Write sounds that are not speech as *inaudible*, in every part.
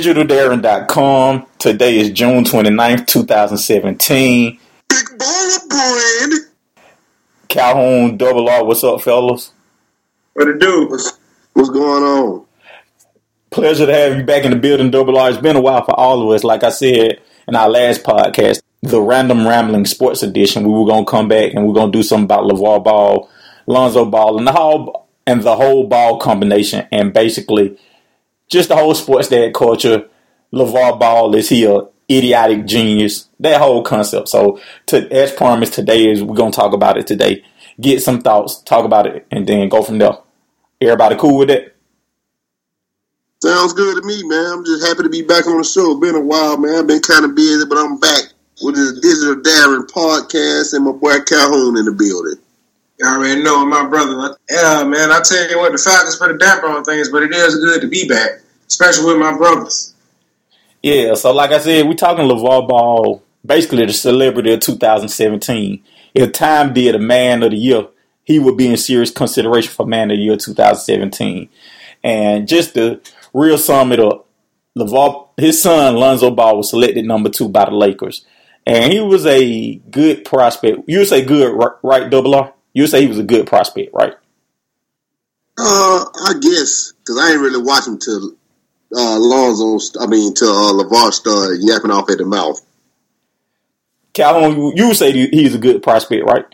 DigitalDarren.com. Today is June 29th, 2017. Big baller brand. Calhoun Double R, what's up, fellas? What it do? What's, what's going on? Pleasure to have you back in the building, Double R. It's been a while for all of us. Like I said in our last podcast, the Random Rambling Sports Edition, we were gonna come back and we're gonna do something about LeVar Ball, Lonzo Ball, and the whole and the whole ball combination, and basically just the whole sports dad culture. LeVar Ball is he a idiotic genius? That whole concept. So, to, as promised, today is we're gonna talk about it today. Get some thoughts, talk about it, and then go from there. Everybody cool with it? Sounds good to me, man. I'm just happy to be back on the show. Been a while, man. I've been kind of busy, but I'm back with the Digital Darren podcast and my boy Calhoun in the building. You already know my brother. Yeah, man. I tell you what, the Falcons put a damper on things, but it is good to be back, especially with my brothers. Yeah, so like I said, we talking LeVar Ball, basically the celebrity of 2017. If Time did a Man of the Year, he would be in serious consideration for Man of the Year 2017. And just to real sum it up, LeVar, his son Lonzo Ball was selected number two by the Lakers, and he was a good prospect. You would say good, right? Double R. You would say he was a good prospect, right? Uh, I guess because I ain't really watch him till uh, Lonzo. I mean, till uh, Levar started yapping off at the mouth. Calhoun, you would say he's a good prospect, right?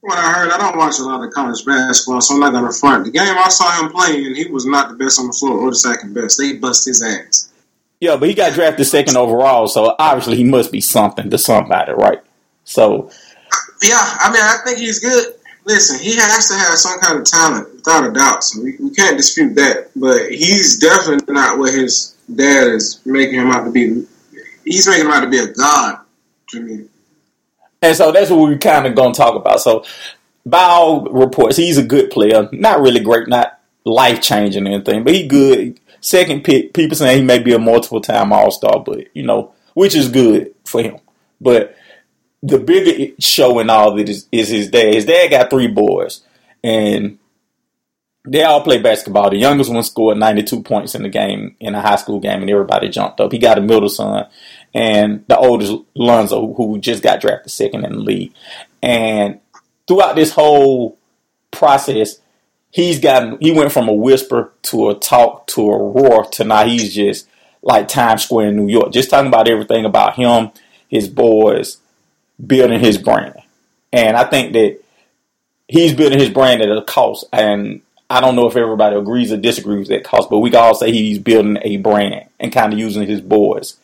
What I heard, I don't watch a lot of college basketball, so I'm not gonna front. The game I saw him playing, he was not the best on the floor or the second best. They bust his ass. Yeah, but he got drafted second overall, so obviously he must be something to somebody, right? So, yeah, I mean, I think he's good. Listen, he has to have some kind of talent, without a doubt. So we, we can't dispute that. But he's definitely not what his dad is making him out to be. He's making him out to be a god to me. And so that's what we're kind of going to talk about. So, by all reports, he's a good player. Not really great, not life changing or anything, but he good. Second pick. People saying he may be a multiple time All Star, but you know, which is good for him. But the bigger show in all of it is, is his dad. His dad got three boys, and they all play basketball. The youngest one scored 92 points in the game, in a high school game, and everybody jumped up. He got a middle son, and the oldest, Lonzo, who just got drafted second in the league. And throughout this whole process, he's gotten, he went from a whisper to a talk to a roar to now he's just like Times Square in New York. Just talking about everything about him, his boys, building his brand. And I think that he's building his brand at a cost. And I don't know if everybody agrees or disagrees with that cost, but we can all say he's building a brand and kind of using his boys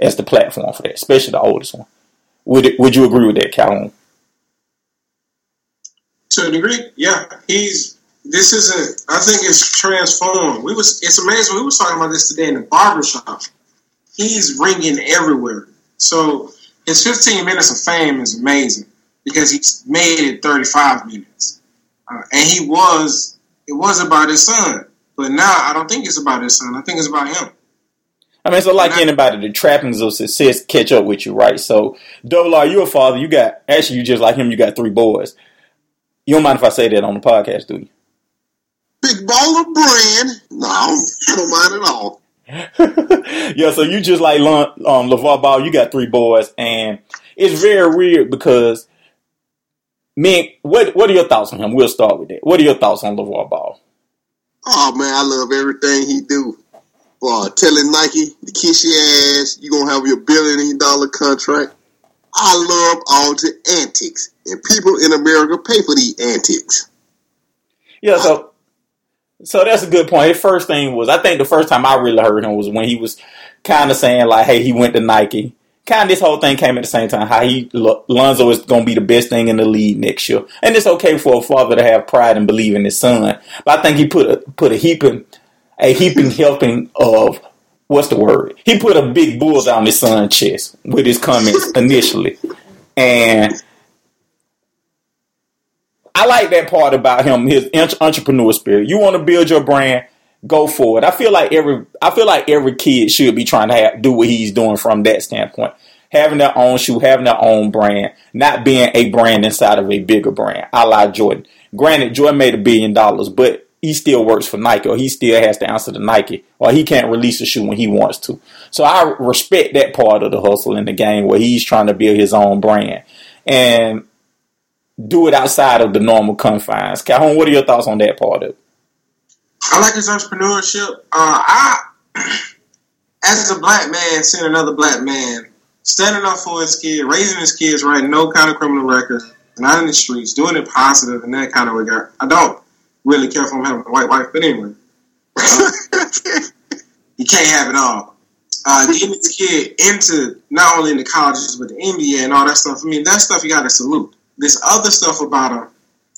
as the platform for that, especially the oldest one. Would would you agree with that, Calhoun? To a degree, yeah. He's this isn't. I think it's transformed. We was. It's amazing. We was talking about this today in the barbershop. He's ringing everywhere. So his 15 minutes of fame is amazing because he's made it 35 minutes, uh, and he was. It was about his son, but now I don't think it's about his son. I think it's about him. I mean, so like anybody, the trappings of success catch up with you, right? So, Double R, you're a father. You got actually, you just like him. You got three boys. You don't mind if I say that on the podcast, do you? Big baller brand. No, I don't mind at all. *laughs* yeah, so you just like um, LeVar Ball, you got three boys, and it's very weird because, man, what what are your thoughts on him? We'll start with that. What are your thoughts on LeVar Ball? Oh man, I love everything he do. Uh, telling Nike to kiss your ass, you gonna have your billion dollar contract. I love all the antics, and people in America pay for these antics. Yeah, so so that's a good point. The first thing was, I think the first time I really heard him was when he was kind of saying like, "Hey, he went to Nike kind of this whole thing came at the same time. How he Lonzo is going to be the best thing in the league next year, and it's okay for a father to have pride and believe in his son. But I think he put a put a heaping a heaping *laughs* helping of what's the word? He put a big bull on his son's chest with his comments *laughs* initially, and I like that part about him, his entrepreneur spirit. You want to build your brand, go for it. I feel like every I feel like every kid should be trying to have, do what he's doing from that standpoint. Having their own shoe, having their own brand, not being a brand inside of a bigger brand. I like Jordan. Granted, Jordan made a billion dollars, but he still works for Nike or he still has to answer to Nike or he can't release a shoe when he wants to. So I respect that part of the hustle in the game where he's trying to build his own brand and do it outside of the normal confines. Calhoun, what are your thoughts on that part of? I like his entrepreneurship. Uh, I, *clears throat* as a black man, seeing another black man standing up for his kid, raising his kids right, no kind of criminal record, not in the streets, doing it positive in that kind of regard. I don't really care for him having a white wife, but anyway, *laughs* uh, can't have it all. Uh, getting his kid into not only in the colleges but the NBA and all that stuff. I mean, that stuff you got to salute. This other stuff about him,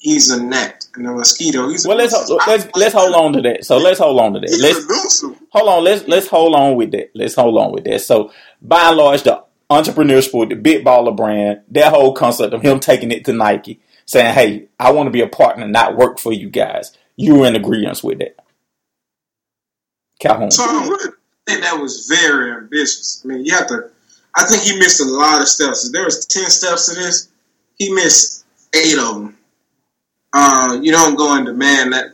he's a net and a mosquito. He's well, let's let's let's hold on to that. So let's hold on to that. Let's hold on. Let's let's hold on with that. Let's hold on with that. So by and large, the entrepreneur sport, the big baller brand, that whole concept of him taking it to Nike saying, "Hey, I want to be a partner, not work for you guys." You were in agreement with that, Calhoun. So I think that was very ambitious. I mean, you have to. I think he missed a lot of steps. If there was ten steps to this, he missed eight of them. Uh, you don't go into man that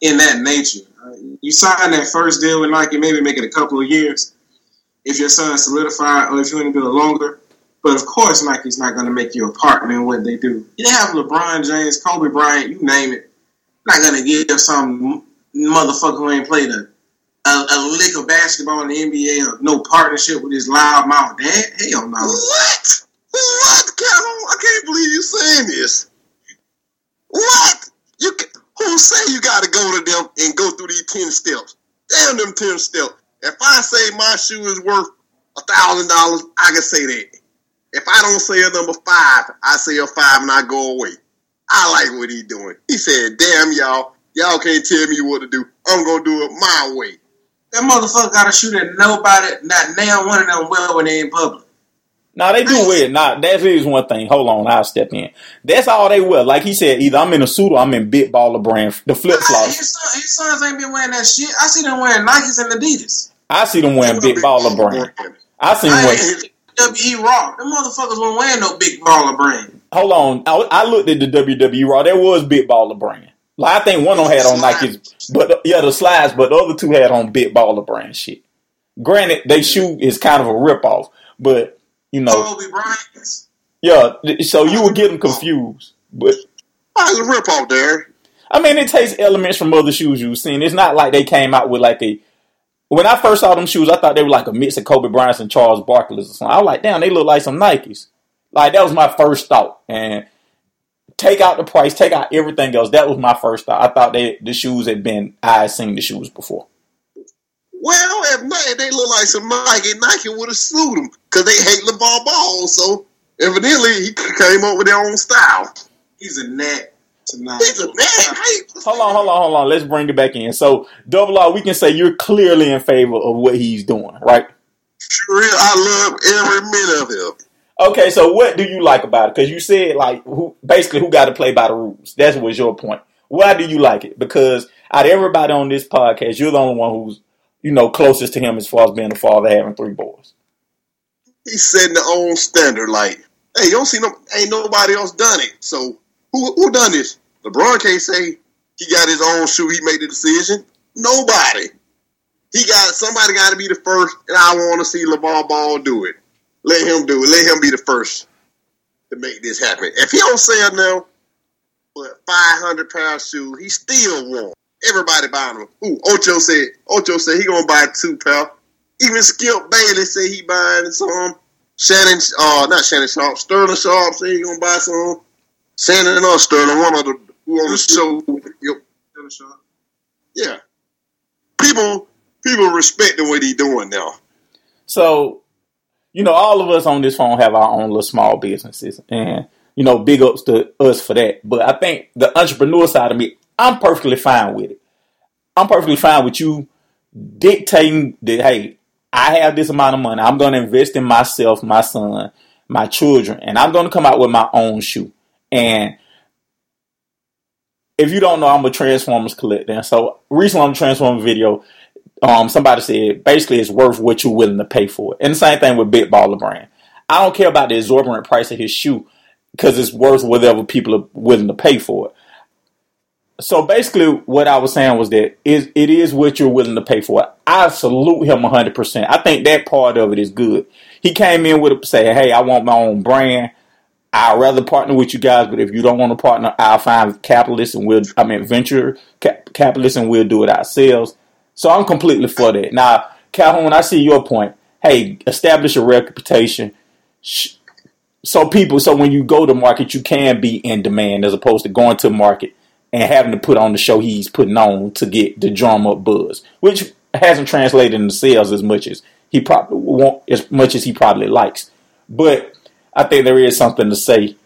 in that nature. Uh, you sign that first deal with Nike, maybe make it a couple of years. If your son solidified, or if you want to do it longer, but of course, Nike's not going to make you a partner in what they do. You have LeBron James, Kobe Bryant, you name it. Not going to give some motherfucker who ain't played a, a, a, lick of basketball in the NBA or no partnership with his loud mouth dad. Hell no. What? What, Kevin? I can't believe you're saying this. What? You who say you got to go to them and go through these ten steps? Damn them ten steps. If I say my shoe is worth a thousand dollars, I can say that. If I don't say a number five, I say a five and I go away. I like what he doing. He said, damn y'all, y'all can't tell me what to do. I'm gonna do it my way. That motherfucker got to shoot at nobody, not now one of them well when they in public. Now they do wear. Now that is one thing. Hold on, I'll step in. That's all they wear. Like he said, either I'm in a suit or I'm in big baller brand. The flip flops. His, son, his, sons ain't been wearing that shit. I see them wearing Nikes and Adidas. I see them wearing big baller brand. I see them wearing. WWE Raw. Them motherfuckers won't wear no big baller brand. Hold on. I, I looked at the WWE Raw. There was big baller brand. Like I think one of them had on Nikes, but yeah, the slides, but the other two had on big baller brand shit. Granted, they shoe is kind of a ripoff, but you know, Kobe Bryant. Yeah, so you would get them oh. confused, but ah, it's a ripoff there. I mean, it takes elements from other shoes you've seen. It's not like they came out with like a when I first saw them shoes, I thought they were like a mix of Kobe Bryant and Charles Barkley's or something. I was like, damn, they look like some Nikes. Like that was my first thought. And take out the price, take out everything else. That was my first thought. I thought they the shoes had been I had seen the shoes before. Well, if Nike, they look like some Nike, Nike would have sued them because they hate LeVar Ball. So evidently, he came up with their own style. He's a net tonight. He's a net. Hold on, hold on, hold on. Let's bring it back in. So, double R, we can say you're clearly in favor of what he's doing, right? Sure, I love every minute of him. Okay, so what do you like about it? Because you said like who basically who got to play by the rules. That was your point. Why do you like it? Because out of everybody on this podcast, you're the only one who's you know closest to him as far as being a father having three boys. He's setting the own standard. Like, hey, you don't see no, ain't nobody else done it. So who who done this? LeBron can't say he got his own shoe. He made the decision. Nobody. He got somebody got to be the first, and I want to see LeVar Ball do it. Let him do it. Let him be the first to make this happen. If he don't sell now, but five hundred pair of shoes, he still won. Everybody buying them. Ooh, Ocho said. Ocho said he gonna buy two pal. Even Skip Bayless said he buying some. Shannon, uh, not Shannon Sharpe, Sterling Sharpe said he gonna buy some. Shannon and us, Sterling, one of the who on the show. Yep. Yeah. People people respect the what he doing now. So you know, all of us on this phone have our own little small businesses, and you know, big ups to us for that. But I think the entrepreneur side of me, I'm perfectly fine with it. I'm perfectly fine with you dictating that, hey, I have this amount of money. I'm going to invest in myself, my son, my children, and I'm going to come out with my own shoe. And if you don't know, I'm a Transformers collector. And so recently on the Transformers video, um, somebody said basically it's worth what you're willing to pay for it. And the same thing with Big Baller Brand. I don't care about the exorbitant price of his shoe because it's worth whatever people are willing to pay for it so basically what I was saying was that it, it is what you're willing to pay for. I salute him 100%. I think that part of it is good. He came in with a say, hey, I want my own brand. I'd rather partner with you guys, but if you don't want to partner, I'll find capitalists and we'll, I mean, venture cap- capitalists and we'll do it ourselves. So I'm completely for that. Now, Calhoun, I see your point. Hey, establish a reputation. So people, so when you go to market, you can be in demand as opposed to going to market and having to put on the show he's putting on to get the drum up buzz, which hasn't translated into sales as much as he probably want as much as he probably likes. But I think there is something to say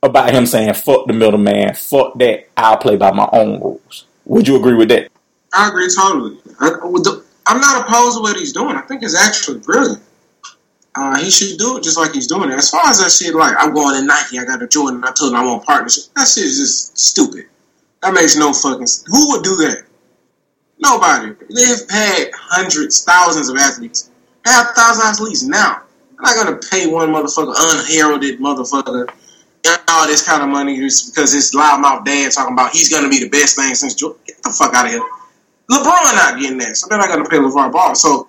about him saying "fuck the middleman," "fuck that," I'll play by my own rules. Would you agree with that? I agree totally. I, am not opposed to what he's doing. I think it's actually brilliant. Uh, he should do it just like he's doing it. As far as that shit, like I'm going to Nike, I got a Jordan, I told him I want partnership. That shit is just stupid. That makes no fucking. Who would do that? Nobody. They've had hundreds, thousands of athletes. Have thousand athletes now. I'm not gonna pay one motherfucker, unheralded motherfucker, all this kind of money just because his loudmouth dad talking about he's gonna be the best thing since Jordan. Get the fuck out of here. LeBron not getting that, so they're not gonna pay LeVar Ball. So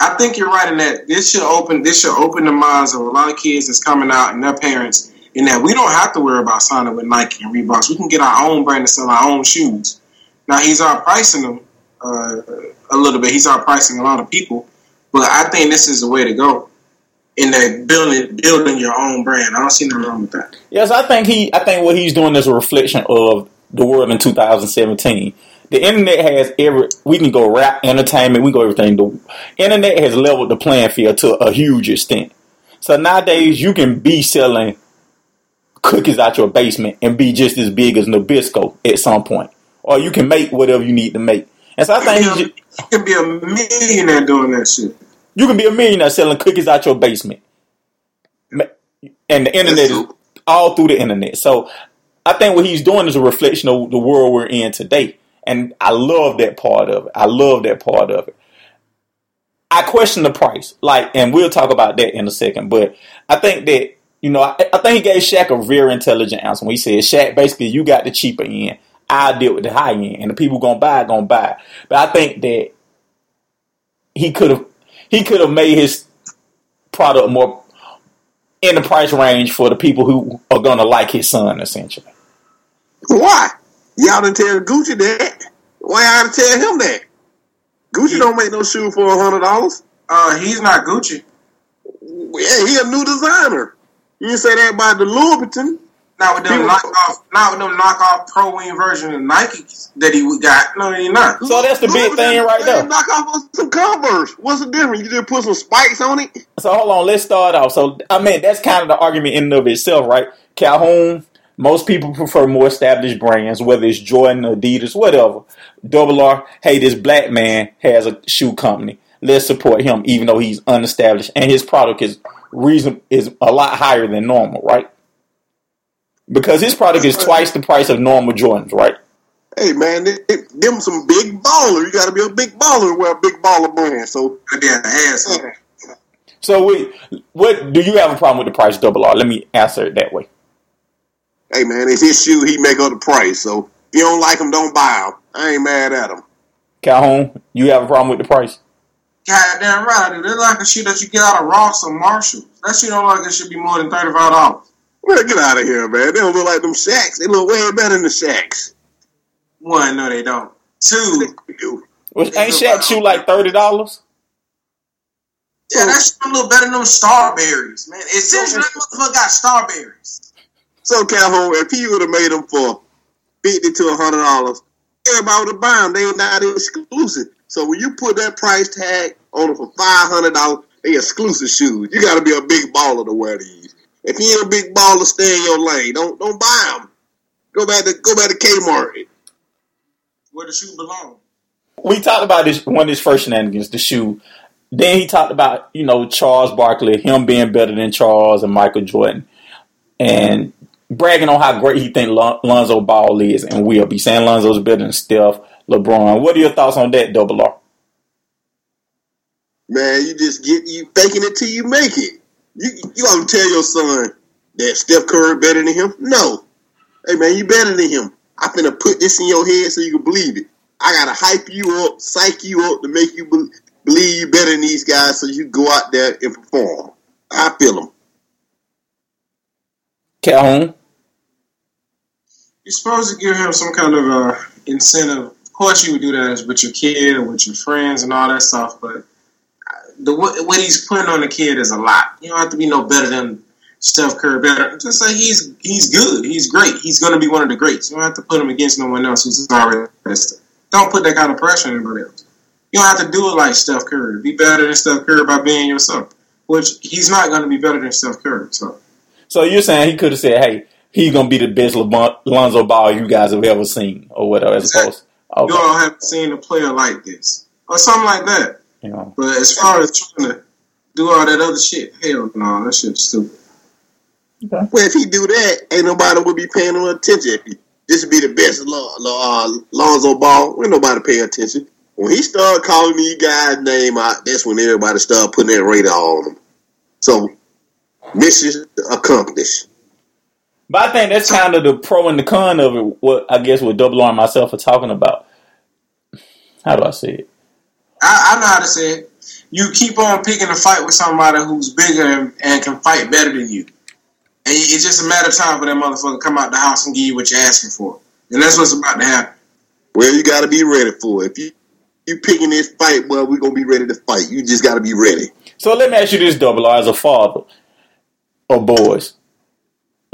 I think you're right in that this should open this should open the minds of a lot of kids that's coming out and their parents in that we don't have to worry about signing with Nike and Reeboks. We can get our own brand and sell our own shoes. Now he's out pricing them uh, a little bit. He's out pricing a lot of people, but I think this is the way to go in that building building your own brand. I don't see nothing wrong with that. Yes, I think he. I think what he's doing is a reflection of the world in 2017. The internet has every. We can go rap, entertainment. We go everything. The internet has leveled the playing field to a huge extent. So nowadays, you can be selling cookies out your basement and be just as big as Nabisco at some point, or you can make whatever you need to make. And so I think you can be a millionaire doing that shit. You can be a millionaire selling cookies out your basement, and the internet is all through the internet. So I think what he's doing is a reflection of the world we're in today, and I love that part of it. I love that part of it. I question the price, like, and we'll talk about that in a second. But I think that you know, I, I, think he gave Shaq a very intelligent answer when he said, Shaq, basically, you got the cheaper end. I deal with the high end, and the people gonna buy it, gonna buy. But I think that he could have he could have made his product more in the price range for the people who are gonna like his son, essentially. Why? Y'all didn't tell Gucci that. Why y'all didn't tell him that? Gucci he, don't make no shoe for a hundred dollars. Uh, he's not Gucci. Yeah, he a new designer. You say that about the Louboutin. Not with them People, knockoff, not with them knockoff pro wing version of Nike that he got. No, he not. So that's the big thing right there. Knock off some Converse. What's the difference? You just put some spikes on it. So hold on, let's start off. So I mean, that's kind of the argument in and of itself, right? Calhoun. Most people prefer more established brands, whether it's Jordan, Adidas, whatever. Double R. Hey, this black man has a shoe company. Let's support him, even though he's unestablished and his product is reason is a lot higher than normal, right? Because his product is twice the price of normal Jordans, right? Hey man, they, they, them some big baller. You got to be a big baller to wear a big baller brand. So yeah, ass. So we, what do you have a problem with the price double R? Let me answer it that way. Hey man, it's his shoe. He make up the price. So if you don't like him, don't buy him. I ain't mad at him. Calhoun, you have a problem with the price? Goddamn right. Dude. They're like a shit that you get out of Ross or Marshall. That shit don't like it should be more than thirty five dollars. Well, get out of here, man. They don't look like them Shaqs. They look way better than the Shaqs. One, no, they don't. Two, *laughs* well, ain't Shaq shoe like thirty dollars? Yeah, that shit look better than them Starburys, man. Essentially, that motherfucker got Starburys. So Calhoun, if he would have made them for fifty to hundred dollars, everybody would have bought them. They ain't not exclusive. So when you put that price tag on it for five hundred dollars, They exclusive shoes. You got to be a big baller to wear these. If you ain't a big baller, stay in your lane. Don't don't buy them. Go back to go back to Kmart. Where the shoe belong. We talked about this one of his first shenanigans, the shoe. Then he talked about you know Charles Barkley, him being better than Charles and Michael Jordan, and bragging on how great he think Lon- Lonzo Ball is, and we'll be saying Lonzo's better than Steph, LeBron. What are your thoughts on that, Double R? Man, you just get you faking it till you make it. You you gonna tell your son that Steph Curry better than him? No. Hey man, you better than him. I finna put this in your head so you can believe it. I gotta hype you up, psych you up to make you be- believe you better than these guys, so you go out there and perform. I feel them. Calhoun? You're supposed to give him some kind of uh, incentive. Course, you would do that with your kid or with your friends and all that stuff, but the what, he's putting on the kid is a lot. You don't have to be no better than Steph Curry. Better, just say he's he's good. He's great. He's going to be one of the greats. You don't have to put him against no one else who's already best. Don't put that kind of pressure on anybody else. You don't have to do it like Steph Curry. Be better than Steph Curry by being yourself. Which he's not going to be better than Steph Curry. So So you're saying he could have said, "Hey, he's gonna be the best LeBron, Lonzo Ball you guys have ever seen," or whatever. As opposed, okay, you all haven't seen a player like this or something like that. you know. But as far as trying to do all that other shit, hell no, that shit's stupid. Well, if he do that, ain't nobody would be paying him attention. If he this would be the best Lon- uh, Lonzo Ball, ain't nobody pay attention. When he started calling these guys' name out, that's when everybody started putting that radar on him. So, mission accomplished. But I think that's kind of the pro and the con of it. What I guess what Double R and myself are talking about. How do I say it? I, I know how to say it. You keep on picking a fight with somebody who's bigger and, and can fight better than you. And it's just a matter of time for that motherfucker to come out the house and give you what you're asking for. And that's what's about to happen. Well, you got to be ready for it. If you you picking this fight, well, we're gonna be ready to fight. You just got to be ready. So let me ask you this, Double R, as a father of boys.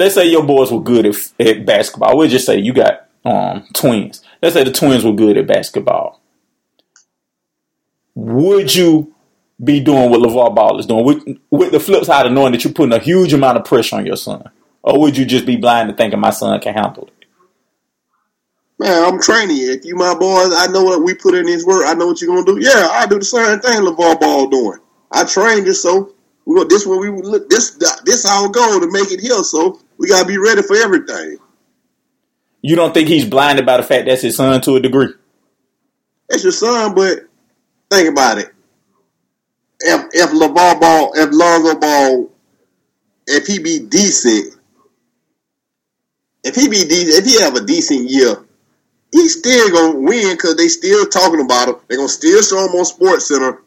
Let's say your boys were good at, at basketball. We'll just say you got um, twins. Let's say the twins were good at basketball. Would you be doing what LeVar Ball is doing? With, with the flip side of knowing that you're putting a huge amount of pressure on your son? Or would you just be blind to thinking my son can handle it? Man, I'm training you. If you my boys, I know what we put in his work. I know what you're gonna do. Yeah, I do the same thing LeVar Ball doing. I trained you, so. This where we look. This this our goal to make it here. So we gotta be ready for everything. You don't think he's blinded by the fact that's his son to a degree? That's your son, but think about it. If if LeVar Ball, if Lonzo Ball, if he be decent, if he be decent, if he have a decent year, he's still gonna win because they still talking about him. They gonna still show him on Sports Center.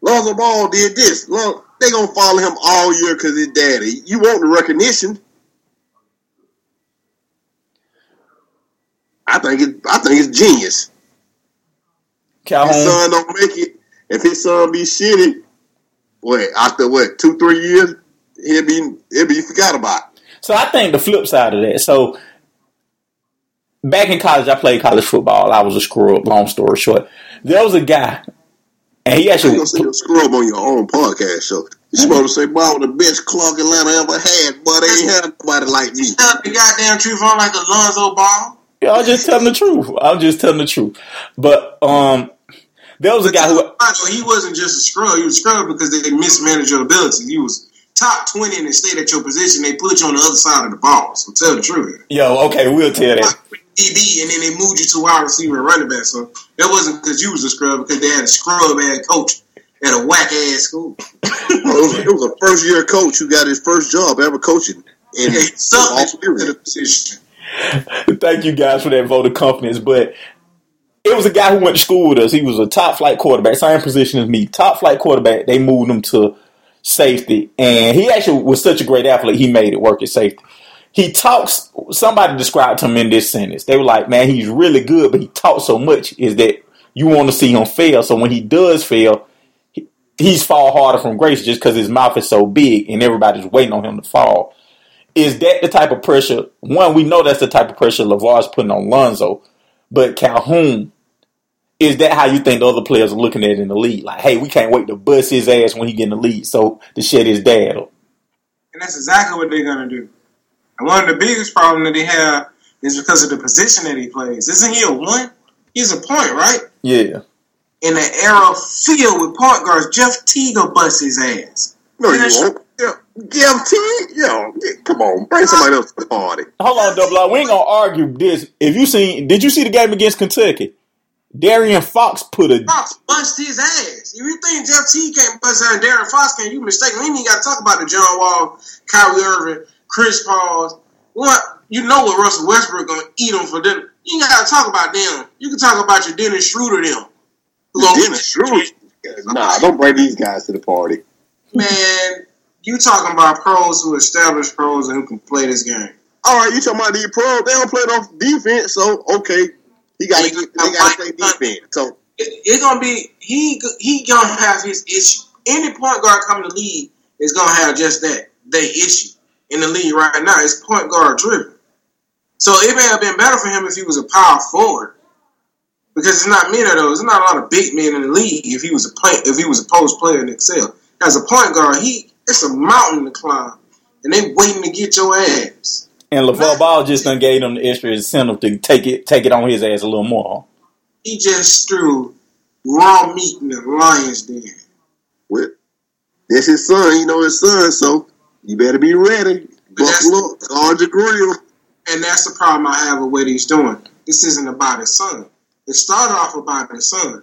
Lonzo Ball did this. Lon- They gonna follow him all year because his daddy. You want the recognition? I think it. I think it's genius. His son don't make it. If his son be shitty, what after what two three years, he'll be he'll be forgot about. So I think the flip side of that. So back in college, I played college football. I was a scrub. Long story short, there was a guy, and he You actually gonna say you scrub on your own podcast show. You supposed to say, "Boy, I was the best Clark Atlanta ever had, but they ain't had nobody like me." Tell the goddamn truth on like Alonzo Ball. Yeah, I'm just telling the truth. I'm just telling the truth. But um, there was a guy who Alonzo, he wasn't just a scrub. He was a scrub because they mismanaged your abilities. He was top twenty and they stayed at your position. They put you on the other side of the ball. So tell the truth. yo, okay, we'll tell that. DB, and then they moved you to wide receiver and running back. So that wasn't because you was a scrub, because they had a scrub ass coach at a whack ass school. *laughs* it, was, it was a first year coach who got his first job ever coaching. And Yeah, he sucked at the position. Thank you guys for that vote of confidence. But it was a guy who went to school with us. He was a top flight quarterback, same position as me. Top flight quarterback. They moved him to safety, and he actually was such a great athlete. He made it work at safety. He talks. Somebody described him in this sentence. They were like, "Man, he's really good, but he talks so much is that you want to see him fail. So when he does fail, he's fall harder from grace just because his mouth is so big and everybody's waiting on him to fall." Is that the type of pressure? One, we know that's the type of pressure LeVar's putting on Lonzo, but Calhoun, is that how you think the other players are looking at it in the league? Like, hey, we can't wait to bust his ass when he get in the league, so to shut his dad up. And that's exactly what they're gonna do. And one of the biggest problems that they have is because of the position that he plays. Isn't he a one? He's a point, right? Yeah. In an era filled with point guards, Jeff Teague will bust his ass. No, you won't. Yeah, Jeff T, yo, come on, bring somebody else to the party. Hold on, double R. We ain't gonna argue this. If you seen, did you see the game against Kentucky? De'Aaron Fox put a Fox bust his ass. If you think Jeff Teague can't bust out and De'Aaron Fox can't, you mistaken. We ain't even got to talk about the John Wall, Kyrie Irving, Chris Paul. What you know what Russell Westbrook gonna eat them for dinner? You ain't got to talk about them. You can talk about your Dennis Schroeder them. Who gonna- Dennis Schroeder. Nah, don't bring these guys to the party. Man, you talking about pros who established pros and who can play this game. All right, you talking about these pros? They don't play no defense, so okay, he got to get. They got to play defense. So It- It's gonna be he he gonna have his issue. Any point guard coming to the league is gonna have just that they issue in the league right now. It's point guard driven. So it may have been better for him if he was a power forward. Because it's not many of those. There's not a lot of big men in the league. If he was a play, if he was a post player in Excel, as a point guard, he it's a mountain to climb, and they waiting to get your ass. and LeVar Ball just done gave him the extra incentive to take it take it on his ass a little more. He just threw raw meat in the lion's den. well, that's his son. You know his son, so you better be ready. that's- Buckle up, guard your grill. And that's the problem I have with what he's doing. This isn't about his son. It started off about his son,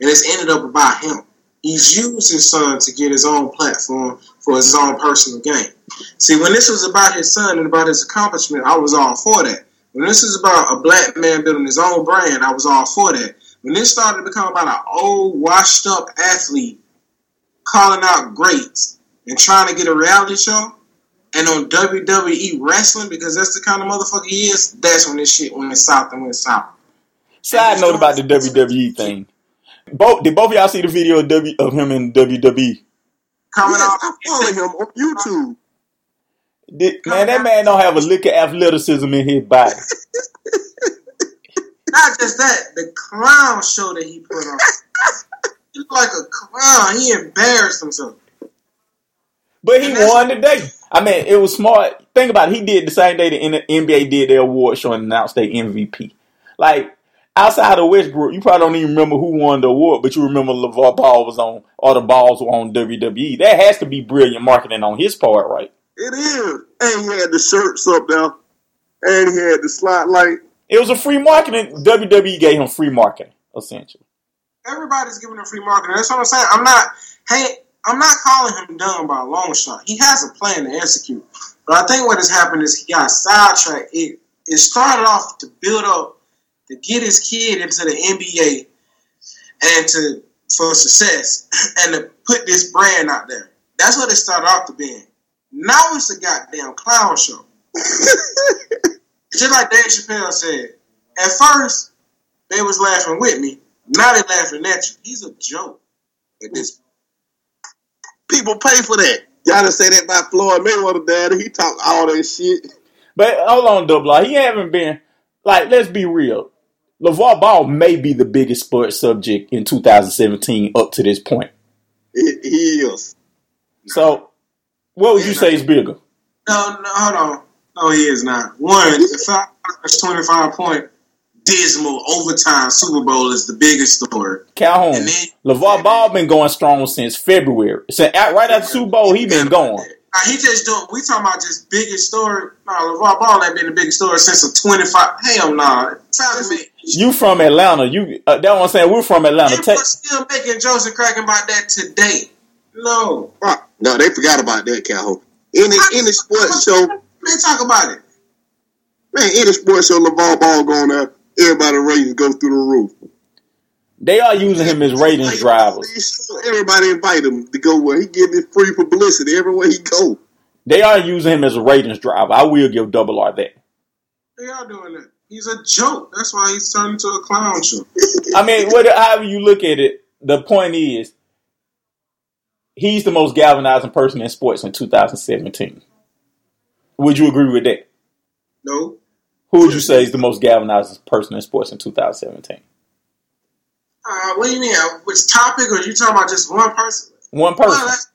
and it's ended up about him. He's used his son to get his own platform for his own personal gain. See, when this was about his son and about his accomplishment, I was all for that. When this is about a black man building his own brand, I was all for that. When this started to become about an old, washed up athlete calling out greats and trying to get a reality show, and on WWE wrestling because that's the kind of motherfucker he is. That's when this shit went south and went south. Side note about the WWE thing. Both did both of y'all see the video of, w, of him in WWE? Coming Yes, off, I follow him on YouTube. Did, man, that man don't have a lick of athleticism in his body. *laughs* not just that, the clown show that he put on. *laughs* he looked like a clown. He embarrassed himself. But he won today. I mean, it was smart. Think about it. He did the same day the NBA did their award show and announced their MVP. Like, outside of Westbrook, you probably don't even remember who won the award, but you remember LeVar Ball was on, or the balls were on WWE. That has to be brilliant marketing on his part, right? It is, and he had the shirts up there, and he had the spotlight. It was a free marketing. WWE gave him free marketing, essentially. Everybody's giving him free marketing. That's what I'm saying. I'm not. Hey, I'm not calling him dumb by a long shot. He has a plan to execute. But I think what has happened is he got sidetracked. It it started off to build up to get his kid into the NBA and to for success *clears throat* and to put this brand out there. That's what it started off to being. Now it's a goddamn clown show. Just like Dave Chappelle said, at first they was laughing with me. Now they laughing at you. He's a joke at this. People pay for that. Y'all done say that about Floyd Mayweather, daddy. He talk all that shit. But hold on, double. He haven't been like. Let's be real. LeVar Ball may be the biggest sports subject in 2017 up to this point. It, he is. So, what would you say is bigger? No, no, hold on. No, he is not. One, the Falcons' 25 point dismal overtime Super Bowl is the biggest story. Calhoun. And then- LeVar Ball been going strong since February. So, right after Super Bowl, he been going. Now, he just doing. We talking about just biggest story. No, LeVar Ball ain't been the biggest story since a 25. Hell no. Nah. Time to make. You from Atlanta? You uh, that what I'm saying? We're from Atlanta. People Te- still making jokes and cracking about that today. No. No, they forgot about that, Calhoun. Any any sports show, They talk about it. man, any sports show, LeVar Ball going there, everybody ratings go through the roof. they are using him as ratings driver. Everybody invite him to go where he give me free publicity everywhere he go. They are using him as a ratings driver. I will give Double R that. They are doing that. He's a joke. That's why he's turned into a clown show. I mean, whatever, however you look at it, the point is, he's the most galvanizing person in sports in 2017. Would you agree with that? No. Who would you say is the most galvanizing person in sports in 2017? Uh, what do you mean? Uh, Which topic? Or you talking about just one person? One Well, person. let's,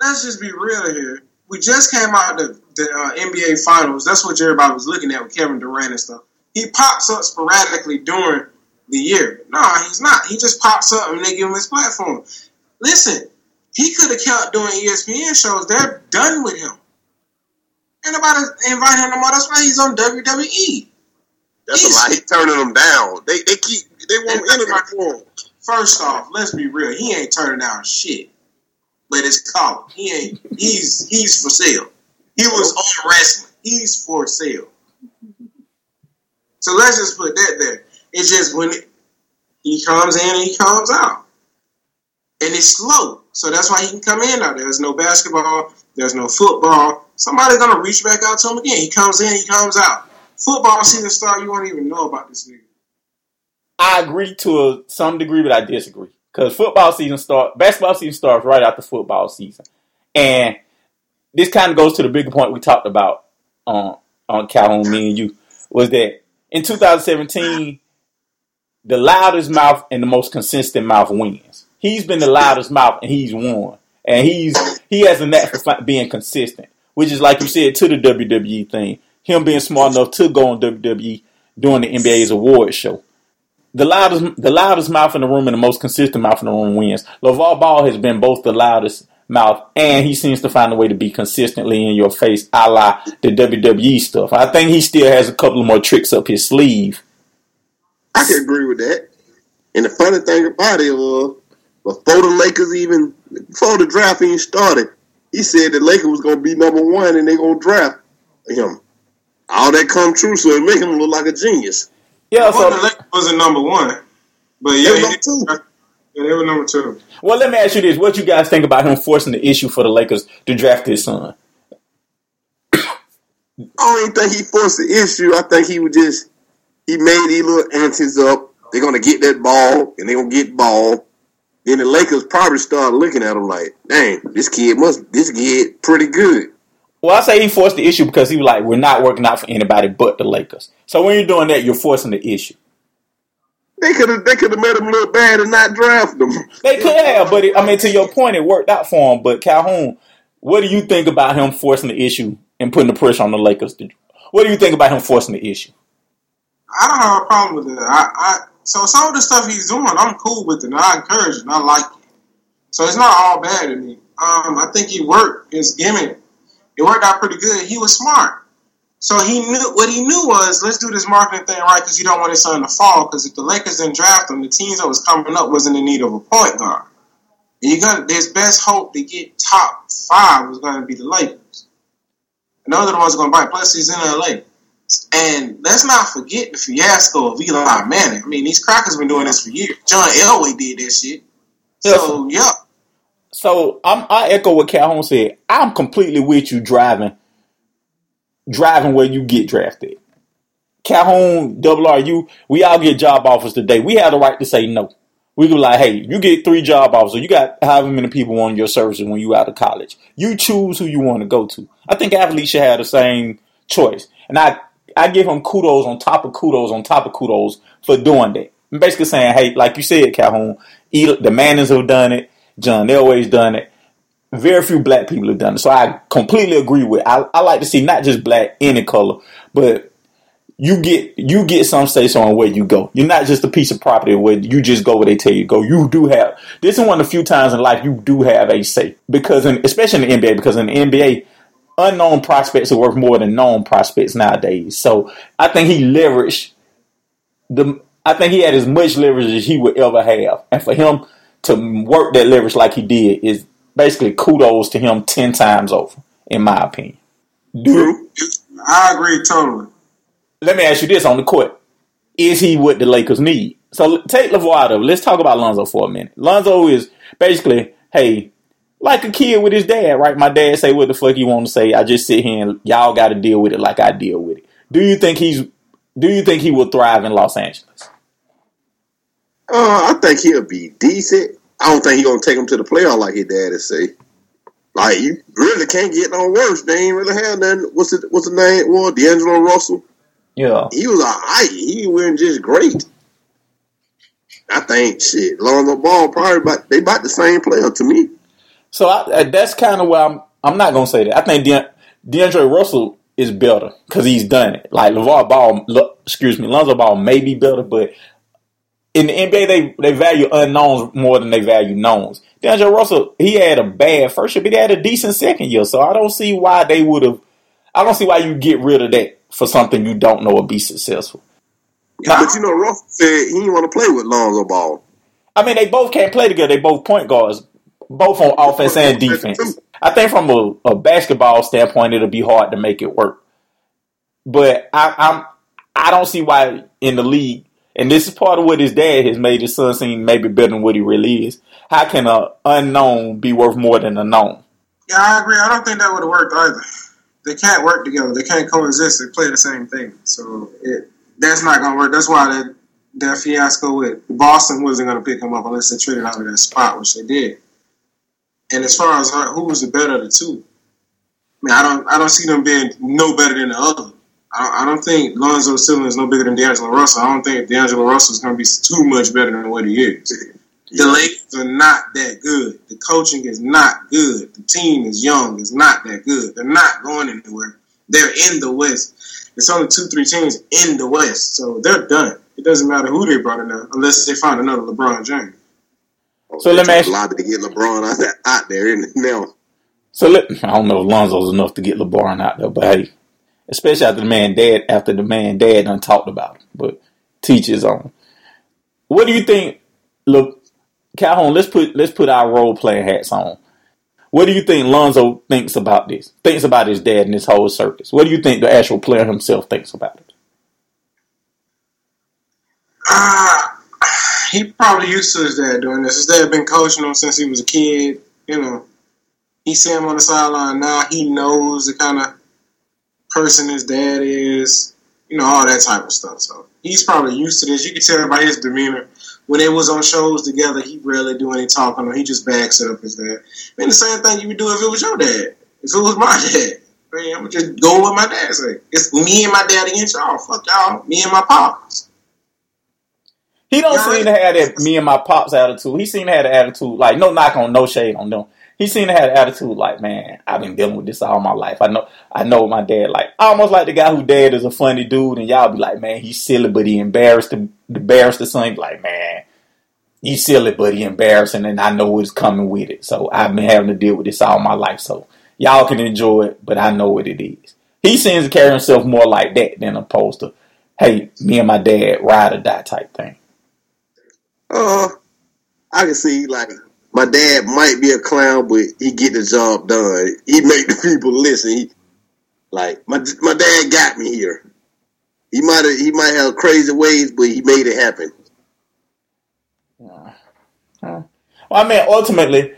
let's just be real here. We just came out the the uh, NBA Finals. That's what everybody was looking at with Kevin Durant and stuff. He pops up sporadically during the year. No, he's not. He just pops up and they give him his platform. Listen, he could have kept doing ESPN shows. They're done with him. Ain't nobody invite him no more. That's why he's on. WWE. That's He's- a lie. He turning them down. They they keep they won't interview for him. First off, let's be real. He ain't turning down shit. But it's called. He ain't. He's he's for sale. He was on wrestling. He's for sale. So let's just put that there. It's just when it, he comes in he comes out, and it's slow. So that's why he can come in now. There's no basketball. There's no football. Somebody's gonna reach back out to him again. He comes in. He comes out. Football season start. You won't even know about this nigga. I agree to a, some degree, but I disagree because football season start, basketball season starts right after football season, and this kind of goes to the bigger point we talked about on on Calhoun, me and you, was that in 2017, the loudest mouth and the most consistent mouth wins. He's been the loudest mouth and he's won, and he's he has a knack for being consistent, which is like you said to the WWE thing. Him being smart enough to go on WWE during the NBA's award show the loudest the loudest mouth in the room and the most consistent mouth in the room wins. LeVar Ball has been both the loudest mouth and he seems to find a way to be consistently in your face, a la the WWE stuff. I think he still has a couple of more tricks up his sleeve. I can agree with that. And the funny thing about it was, before the Lakers even, before the draft even started, he said the Lakers was going to be number one and they going to draft him. All that come true, so it make him look like a genius. Yeah, Well, the Lakers wasn't number one, but yeah, They were he number two. Yeah, they were number two. well let me ask you this. What you guys think about him forcing the issue for the Lakers to draft his son? I don't even think he forced the issue. I think he was just he made these little antics up. They're gonna get that ball and they're gonna get ball. Then the Lakers probably started looking at him like, dang, this kid must this kid pretty good. Well, I say he forced the issue because he was like, we're not working out for anybody but the Lakers. So when you're doing that, you're forcing the issue. They could have they could have made him look bad and not draft him. They could have, but it, I mean, to your point, it worked out for him. But Calhoun, what do you think about him forcing the issue and putting the pressure on the Lakers? To, what do you think about him forcing the issue? I don't have a problem with that. I, I so some of the stuff he's doing, I'm cool with it. And I encourage it. and I like it. So it's not all bad to me. Um, I think he worked his gimmick. It worked out pretty good. He was smart. So he knew what he knew was let's do this marketing thing right because you don't want his son to fall. Because if the Lakers didn't draft him, the teams that was coming up wasn't in need of a point guard. And you got his best hope to get top five was going to be the Lakers. And those are the ones going to buy. Plus, he's in LA. And let's not forget the fiasco of Eli Manning. I mean, these crackers been doing this for years. John Elway did that shit. So yeah, So I'm, I echo what Calhoun said. I'm completely with you driving, driving where you get drafted. Calhoun, Double R, you, we all get job offers today. We have the right to say no. We can be like, hey, you get three job offers, or you got however many people on your services when you out of college. You choose who you want to go to. I think athletes should have the same choice, and I I give him kudos on top of kudos on top of kudos for doing that. I'm basically saying, hey, like you said, Calhoun, the Mannings have done it, John Elway's done it. Very few black people have done it, so I completely agree with. I, I like to see not just black any color, but you get you get some say so on where you go. You're not just a piece of property where you just go where they tell you to go. You do have this is one of the few times in life you do have a say because in, especially in the NBA because in the NBA unknown prospects are worth more than known prospects nowadays. So I think he leveraged the. I think he had as much leverage as he would ever have, and for him to work that leverage like he did is basically kudos to him ten times over, in my opinion. True. I agree totally. let me ask you this on the court. Is he what the Lakers need? So take out. Let's talk about Lonzo for a minute. Lonzo is basically, hey, like a kid with his dad, right? My dad say what the fuck you want to say. I just sit here and y'all got to deal with it like I deal with it. Do you think he's? Do you think he will thrive in Los Angeles? Uh, I think he'll be decent. I don't think he gonna take him to the playoff like his daddy say. Like you really can't get no worse. They ain't really have nothing. What's it? What's the name? Well, D'Angelo Russell. Yeah. He was alright. He wasn't just great. I think shit, Lonzo Ball probably about they about the same player to me. So I, uh, that's kind of where I'm. I'm not gonna say that. I think De, DeAndre Russell is better because he's done it. Like LeVar Ball, excuse me, Lonzo Ball may be better, but in the NBA they they value unknowns more than they value knowns. DeAndre Russell, he had a bad first year, but he had a decent second year. So I don't see why they would have. I don't see why you get rid of that for something you don't know will be successful. Now, but you know, Russell said he didn't want to play with Lonzo Ball. I mean, they both can't play together. They both point guards, both on offense and defense. I think from a, a basketball standpoint, it'll be hard to make it work. But I, I'm I don't see why in the league, and this is part of what his dad has made his son seem maybe better than what he really is. How can an unknown be worth more than a known? Yeah, I agree. I don't think that would have worked either. They can't work together. They can't coexist. They play the same thing. So it, that's not to work. That's why that that fiasco with Boston wasn't to pick him up unless they traded out of that spot, which they did. And as far as who was the better of the two, I mean, I don't I don't see them being no better than the other. I, I don't think Lonzo Stealing is no bigger than D'Angelo Russell. I don't think D'Angelo Russell is going to be too much better than what he is. *laughs* The Lakers are not that good. The coaching is not good. The team is young. It's not that good. They're not going anywhere. They're in the West. It's only two, three teams in the West, so they're done. It doesn't matter who they brought in there, unless they find another LeBron James. So let me ask you. to get LeBron out, out there in now. So let, I don't know if Lonzo's enough to get LeBron out there, but hey, especially after the man dad after the man dad done talked about him, but teaches on. What do you think? Look, Calhoun, let's put let's put our role playing hats on. What do you think Lonzo thinks about this? Thinks about his dad and this whole circus. What do you think the actual player himself thinks about it? Uh, he probably used to his dad doing this. His dad been coaching him since he was a kid. You know, he see him on the sideline now. He knows the kind of person his dad is. You know, all that type of stuff. So he's probably used to this. You can tell by his demeanor. When they was on shows together, he rarely do any talking. or He just backs it up his dad. I mean, the same thing you would do if it was your dad. If it was my *laughs* dad. Man, I'm just go with my dad say. It's me and my dad against y'all. Fuck y'all. Me and my pops. He don't seem to have that me and my pops attitude. He seem to have the attitude like no knock on no shade on them. He seemed to have the attitude like, man, I've been dealing with this all my life. I know I know my dad like almost like the guy who dad is a funny dude and y'all be like, man, he's silly but he embarrassed the embarrassed the son. Like, man, he's silly but he embarrassing and I know what's coming with it. So I've been having to deal with this all my life. So y'all can enjoy it, but I know what it is. He seems to carry himself more like that than opposed to, hey, me and my dad ride or die type thing. Uh, I can see like my dad might be a clown, but he get the job done. He make the people listen. He, like my my dad got me here. He might have he might have crazy ways, but he made it happen. Well, I mean, ultimately,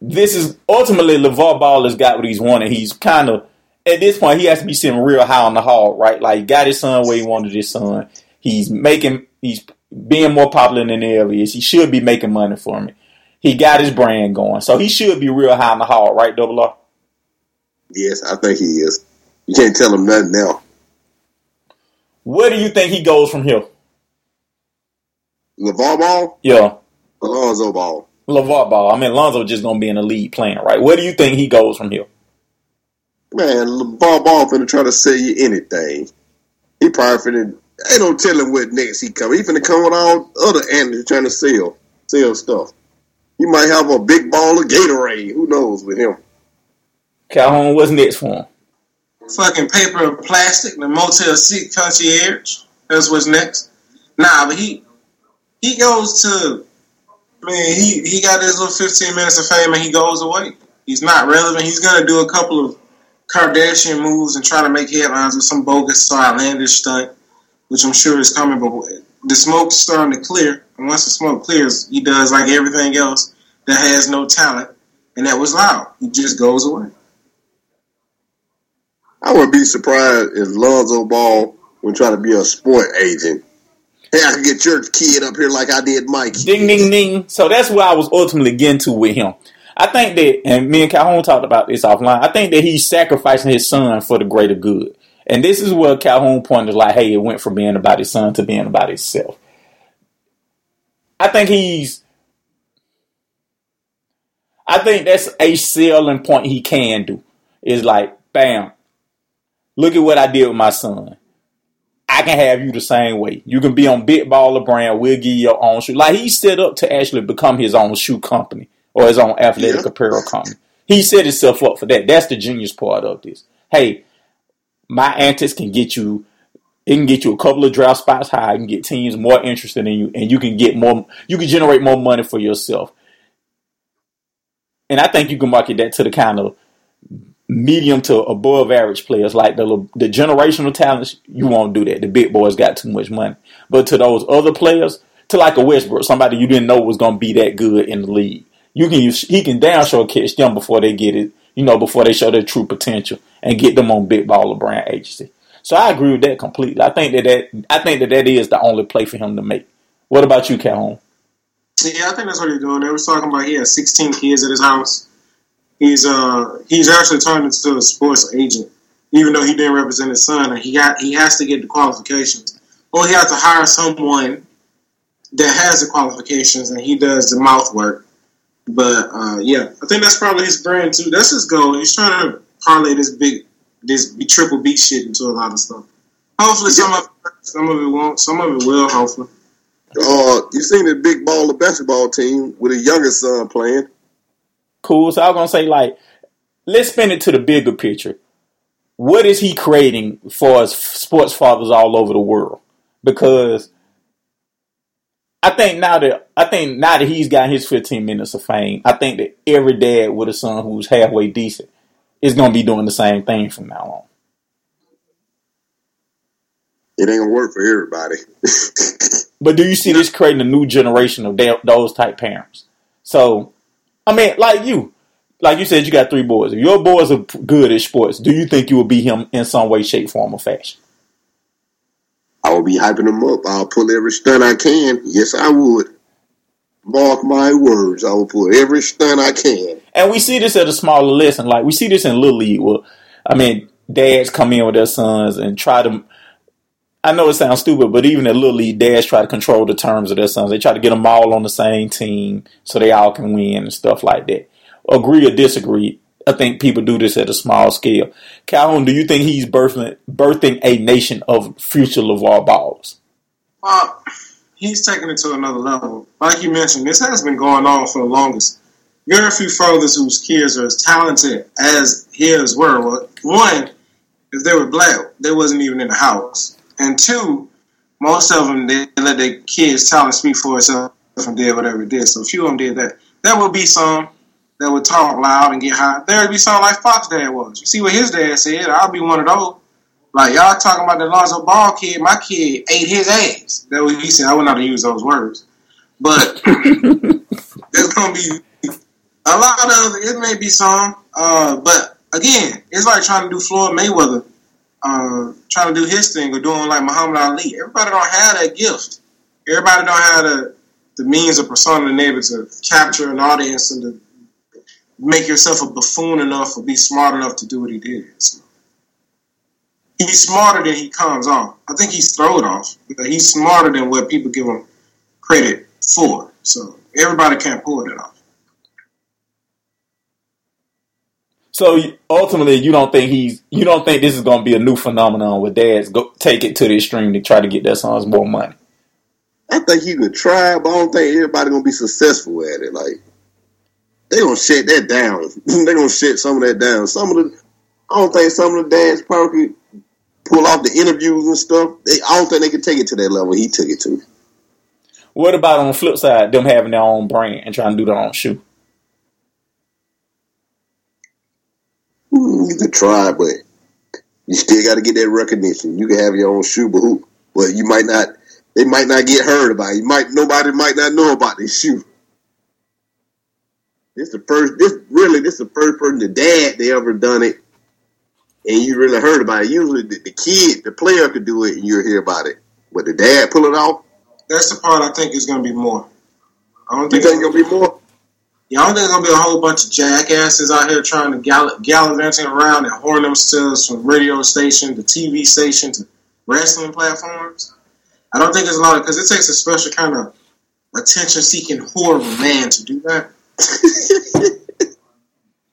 this is ultimately LeVar Ball has got what he's wanted. He's kind of at this point he has to be sitting real high on the hog, right? Like got his son where he wanted his son. He's making he's being more popular than he ever. He should be making money for me. He got his brand going, so he should be real high in the hall, right, Double R? Yes, I think he is. You can't tell him nothing now. Where do you think he goes from here? LeVar Ball? Yeah. Alonzo Ball. LeVar Ball. I mean, Alonzo just going to be in the lead playing, right? Where do you think he goes from here? Man, LeVar Ball finna try to sell you anything. He probably finna Ain't no telling what next he come. He finna come with all other animals trying to sell sell stuff. He might have a big ball of Gatorade. Who knows with him? Calhoun, what's next for him? Fucking paper and plastic, the Motel Seat concierge. That's what's next. Nah, but he he goes to man, he he got his little fifteen minutes of fame and he goes away. He's not relevant. He's gonna do a couple of Kardashian moves and try to make headlines with some bogus or outlandish stunt which I'm sure is coming. But the smoke's starting to clear, and once the smoke clears, he does like everything else that has no talent, and that was loud. He just goes away. I would be surprised if Lonzo Ball would try to be a sport agent. Hey, I can get your kid up here like I did Mike. Ding, ding, ding. So that's where I was ultimately getting to with him. I think that, and me and Calhoun talked about this offline. I think that he's sacrificing his son for the greater good. And this is where Calhoun pointed like, hey, it went from being about his son to being about himself. I think he's. I think that's a selling point he can do. Is like, bam, look at what I did with my son. I can have you the same way. You can be on Big Baller Brand. We'll give you your own shoe. Like he set up to actually become his own shoe company or his own athletic Yeah. apparel company. He set himself up for that. That's the genius part of this. Hey, my antics can get you. It can get you a couple of draft spots high. You can get teams more interested in you, and you can get more. You can generate more money for yourself. And I think you can market that to the kind of medium to above average players, like the the generational talents. You won't do that. The big boys got too much money. But to those other players, to like a Westbrook, somebody you didn't know was going to be that good in the league, you can use. He can down show catch them before they get it. You know, before they show their true potential and get them on big baller brand agency. So I agree with that completely. I think that, that I think that that is the only play for him to make. What about you, Calhoun? Yeah, I think that's what he's doing. They was talking about he has 16 kids at his house. He's uh he's actually turned into a sports agent, even though he didn't represent his son, he got he has to get the qualifications, or he has to hire someone that has the qualifications, and he does the mouth work. But uh, yeah, I think that's probably his brand too. That's his goal. He's trying to parlay this big this triple B shit into a lot of stuff. Hopefully, some of some of it won't. Some of it will. Hopefully. Uh, you seen the big ball of basketball team with a younger son playing? Cool. So I was gonna say like, let's spin it to the bigger picture. What is he creating for us sports fathers all over the world? Because I think now that I think now that he's got his 15 minutes of fame, I think that every dad with a son who's halfway decent is gonna be doing the same thing from now on. It ain't gonna work for everybody. *laughs* But do you see this creating a new generation of those type parents? So, I mean, like you, like you said, you got three boys. If your boys are good at sports, do you think you will be him in some way, shape, form, or fashion? I will be hyping them up. I'll pull every stunt I can. Yes, I would. Mark my words. I will pull every stunt I can. And we see this at a smaller lesson. Like we see this in Little League. Well, I mean, dads come in with their sons and try to. I know it sounds stupid, but even at Little League, dads try to control the terms of their sons. They try to get them all on the same team so they all can win and stuff like that. Agree or disagree? I think people do this at a small scale. Calhoun, do you think he's birthing birthing a nation of future LeVar Balls? Well, he's taking it to another level. Like you mentioned, this has been going on for the longest. Very few fathers whose kids are as talented as his were. One, if they were black, they wasn't even in the house. And two, most of them they let their kids' talent speak for itself and did whatever it did. So a few of them did that. There would be some that would talk loud and get high. There would be some like Fox dad was. You see what his dad said? I'll be one of those. Like y'all talking about the Lonzo Ball kid, my kid ate his ass. That was he said. I would not use those words, but *laughs* there's gonna be a lot of it. May be some, uh, but again, it's like trying to do Floyd Mayweather, uh, trying to do his thing or doing like Muhammad Ali. Everybody don't have that gift. Everybody don't have the the means or persona to be able to capture an audience and to make yourself a buffoon enough or be smart enough to do what he did. So he's smarter than he comes off. I think he's thrown off. He's smarter than what people give him credit for. So everybody can't pull it off. So ultimately, you don't think he's you don't think this is going to be a new phenomenon where dads go take it to the extreme to try to get their sons more money. I think you can try, but I don't think everybody gonna be successful at it. Like they gonna shut that down. *laughs* they gonna shut some of that down. Some of the I don't think some of the dads probably pull off the interviews and stuff. They, I don't think they can take it to that level he took it to. What about on the flip side, them having their own brand and trying to do their own shoe? You could try, but you still got to get that recognition. You can have your own shoe, but who? But you might not. They might not get heard about. it. You might nobody might not know about this shoe. This the first. This really this the first person, the dad, they ever done it, and you really heard about it. Usually, the, the kid, the player, could do it, and you'll hear about it. But the dad pull it off. That's the part I think is going to be more. I don't You think, think going to be more? Yeah, I don't think there's going to be a whole bunch of jackasses out here trying to gall- gallivanting around and horn themselves from radio station to TV station to wrestling platforms. I don't think it's a lot because it takes a special kind of attention seeking horrible man to do that. *laughs*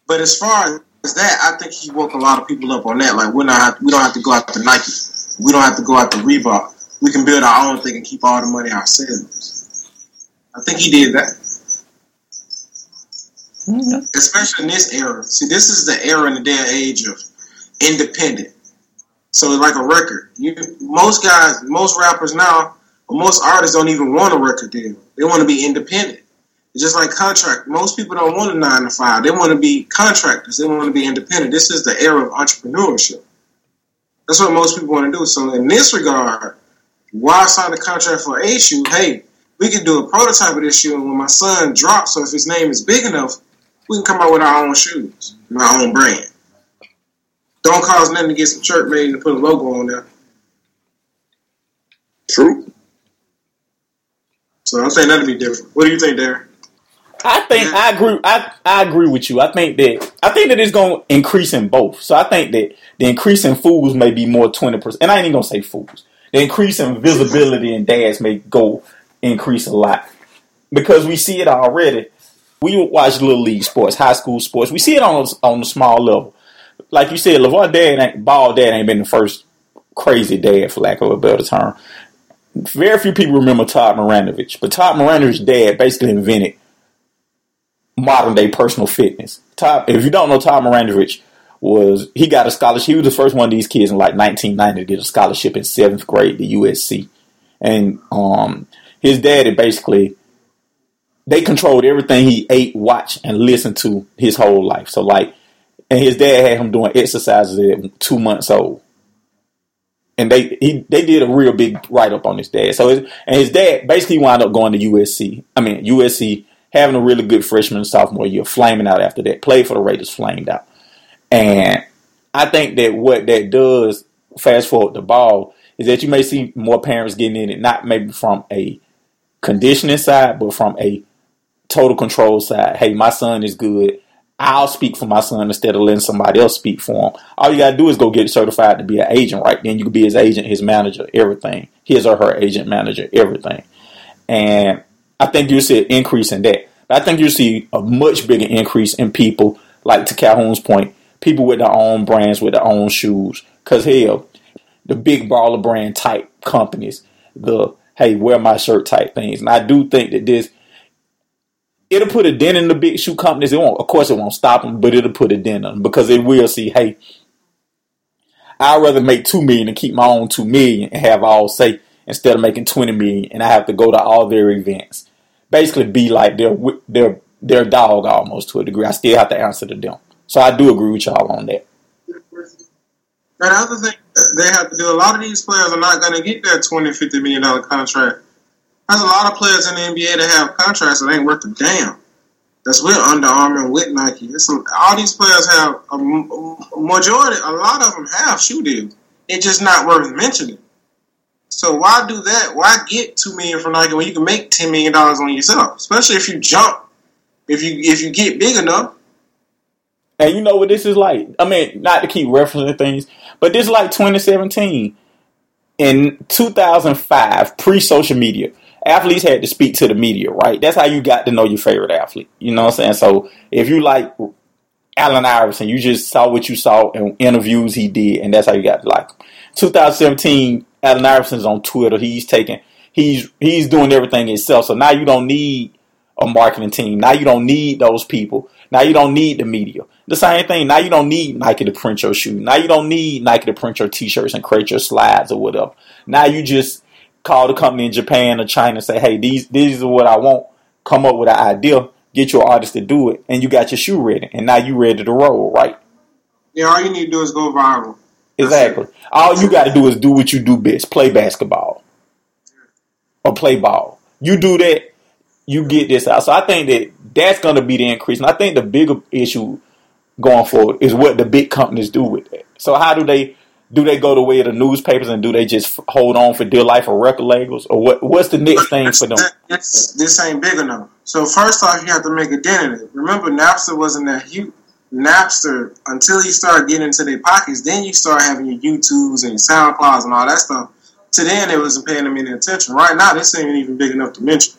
but as far as that, I think he woke a lot of people up on that. Like we're not we don't have to go out to Nike. We don't have to go out to Reebok. We can build our own thing and keep all the money ourselves. I think he did that. Mm-hmm. Especially in this era. See, this is the era in the day and age of independent. So like a record. You, most guys, most rappers now, or most artists don't even want a record deal. They want to be independent. It's just like contract. Most people don't want a nine to five. They want to be contractors. They want to be independent. This is the era of entrepreneurship. That's what most people want to do. So in this regard, why sign a contract for a shoe? Hey, we can do a prototype of this shoe, and when my son drops, so if his name is big enough, we can come out with our own shoes, our own brand. Don't cost nothing to get some shirt made and put a logo on there. True. So I'm saying that'd be different. What do you think, Darren? I think I agree. I, I agree with you. I think that I think that it's going to increase in both. So I think that the increase in fools may be more twenty percent. And I ain't even gonna say fools. The increase in visibility and dads may go increase a lot because we see it already. We watch little league sports, high school sports. We see it on on the small level. Like you said, LeVar dad ain't ball dad ain't been the first crazy dad for lack of a better term. Very few people remember Todd Marinovich, but Todd Marinovich's dad basically invented modern day personal fitness. Todd, if you don't know Todd Marinovich, was he got a scholarship. He was the first one of these kids in like 1990 to get a scholarship in seventh grade to USC, and um, his daddy basically they controlled everything he ate, watched, and listened to his whole life. So like, and his dad had him doing exercises at two months old, and they he they did a real big write up on his dad. So his, and his dad basically wound up going to USC. I mean USC having a really good freshman and sophomore year, flaming out after that. Played for the Raiders, flamed out. And I think that what that does, fast forward the ball, is that you may see more parents getting in it, not maybe from a conditioning side, but from a total control side. Hey, my son is good. I'll speak for my son instead of letting somebody else speak for him. All you gotta do is go get certified to be an agent, right? Then you can be his agent, his manager, everything. His or her agent, manager, everything. And I think you'll see an increase in that. But I think you'll see a much bigger increase in people, like to Calhoun's point, people with their own brands, with their own shoes. Because hell, the big baller brand type companies, the hey, wear my shirt type things. And I do think that this it'll put a dent in the big shoe companies. It won't, of course, it won't stop them, but it'll put a dent on them because they will see, hey, I'd rather make two million and keep my own two million and have all say instead of making twenty million and I have to go to all their events. Basically, be like their their their dog almost to a degree. I still have to answer to them. So I do agree with y'all on that. And the other thing they have to do, a lot of these players are not going to get that 20 50 million dollar contract. There's a lot of players in the NBA that have contracts that ain't worth a damn. That's with Under Armour and with Nike. All these players have a, a majority, a lot of them have shoe deals. It's just not worth mentioning. So why do that? Why get two million from Nike when you can make ten million dollars on yourself? Especially if you jump, if you if you get big enough. And you know what this is like? I mean, not to keep referencing things, but this is like 2017. In 2005, pre social media, athletes had to speak to the media, right? That's how you got to know your favorite athlete. You know what I'm saying? So if you like Allen Iverson, you just saw what you saw in interviews he did, and that's how you got to like. 2017, Allen Iverson's on Twitter. He's taking, he's he's doing everything himself. So now you don't need a marketing team. Now you don't need those people. Now you don't need the media. The same thing. Now you don't need Nike to print your shoe. Now you don't need Nike to print your t-shirts and create your slides or whatever. Now you just call the company in Japan or China and say, hey, these these are what I want. Come up with an idea. Get your artist to do it, and you got your shoe ready, and now you ready to roll, right? Yeah, all you need to do is go viral. Exactly. All you got to do is do what you do best: play basketball or play ball. You do that, you get this out. So I think that that's going to be the increase. And I think the bigger issue going forward is what the big companies do with that. So how do they do they go the way of the newspapers and do they just hold on for dear life or record labels or what? What's the next thing for them? This, this ain't big enough. So first off, you have to make a dent in it. Remember, Napster wasn't that huge. Napster until you start getting into their pockets, then you start having your YouTubes and your SoundClouds and all that stuff. To then, it wasn't paying them any attention. Right now, this ain't even big enough to mention.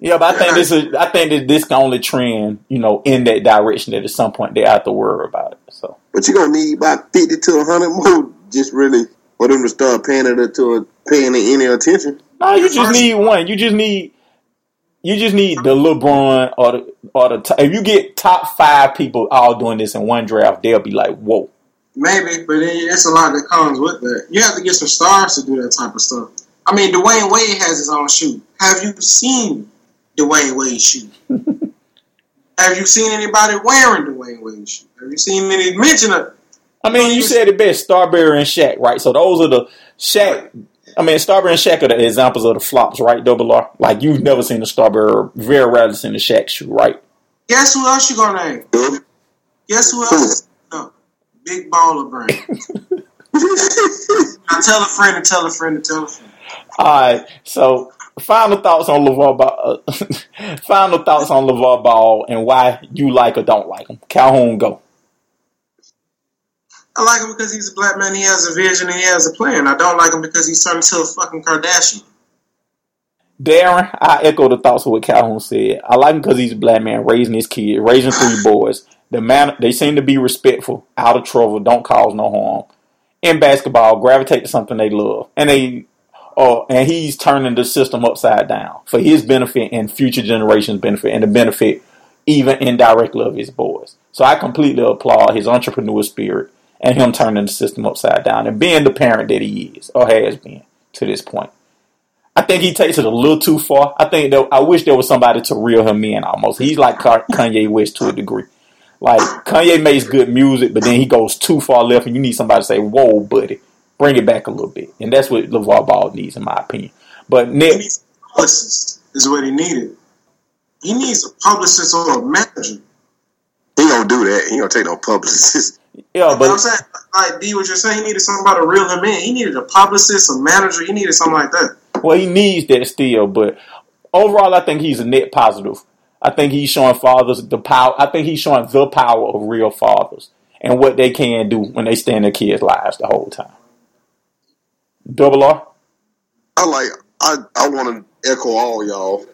Yeah, but I think this is. I think that this can only trend, you know, in that direction. That at some point they have to worry about it. So, But you're gonna need about fifty to hundred more just really for them to start paying it to paying it any attention. no, you just need one. You just need. You just need the LeBron or the or the. T- if you get top five people all doing this in one draft, they'll be like, "Whoa." Maybe, but then it's a lot that comes with that. You have to get some stars to do that type of stuff. I mean, Dwyane Wade has his own shoe. Have you seen Dwyane Wade's shoe? *laughs* have you seen anybody wearing Dwyane Wade's shoe? Have you seen any mention of? I mean, you said it best, Starbury and Shaq, right? So those are the Shaq. I mean, Starbury and Shaq are the examples of the flops, right? Double R. Like you've never seen a Starbury, or very rarely seen a Shaq shoe, right? Guess who else you gonna name? Huh? Guess who else? No, Big Baller Brand. *laughs* now tell a friend and tell a friend and tell a friend. All right. So final thoughts on LeVar Ball. Uh, *laughs* final thoughts on LeVar Ball and why you like or don't like him. Calhoun, go. I like him because he's a black man. He has a vision and he has a plan. I don't like him because he's turned into a fucking Kardashian. Darren, I echo the thoughts of what Calhoun said. I like him because he's a black man raising his kid, raising three *sighs* boys. The man, they seem to be respectful, out of trouble, don't cause no harm. In basketball, gravitate to something they love, and they, oh, and he's turning the system upside down for his benefit and future generations' benefit, and the benefit even indirectly of his boys. So I completely applaud his entrepreneur spirit and him turning the system upside down and being the parent that he is or has been to this point. I think he takes it a little too far. I think that I wish there was somebody to reel him in almost. He's like Kanye West to a degree. Like Kanye makes good music, but then he goes too far left, and you need somebody to say, "Whoa, buddy, bring it back a little bit." And that's what LeVar Ball needs, in my opinion. But He Nick, needs a publicist is what he needed. He needs a publicist or a manager. He don't do that. He don't take no publicist. Yeah, But I'm saying, like D, what you're saying, he needed somebody to reel him in. He needed a publicist, a manager. He needed something like that. well, he needs that still. But overall, I think he's a net positive. I think he's showing fathers the power. I think he's showing the power of real fathers and what they can do when they stay in their kids' lives the whole time. Double R. I like. I I want to echo all y'all.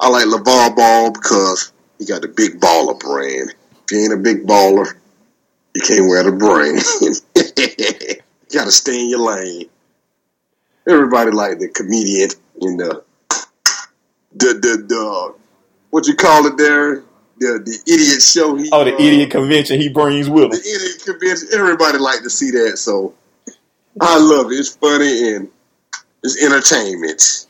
I like LeVar Ball because he got the big baller brand. If you ain't a big baller, you can't wear the brain. *laughs* you gotta stay in your lane. Everybody like the comedian in the the the, the what you call it there the the idiot show. He, Oh, the uh, idiot convention he brings with him. the idiot convention. Everybody like to see that, so I love it. It's funny and it's entertainment.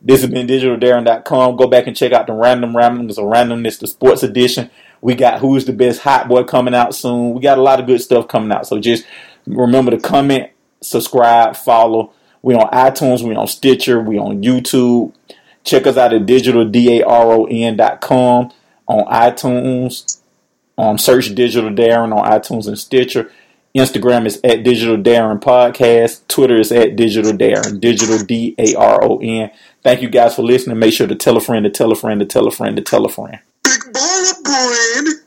This has been digitaldarren.com. Go back and check out the random ramblings or randomness, the sports edition. We got who's the best hot boy coming out soon. We got a lot of good stuff coming out. So just remember to comment, subscribe, follow. We on iTunes, we on Stitcher, we on YouTube. Check us out at digitaldaron.com on iTunes. Um, search Digital Darren on iTunes and Stitcher. Instagram is at Digital Darren Podcast. Twitter is at Digital Darren. Digital D A R O N. Thank you guys for listening. Make sure to tell a friend to tell a friend to tell a friend to tell a friend. Big baller brand.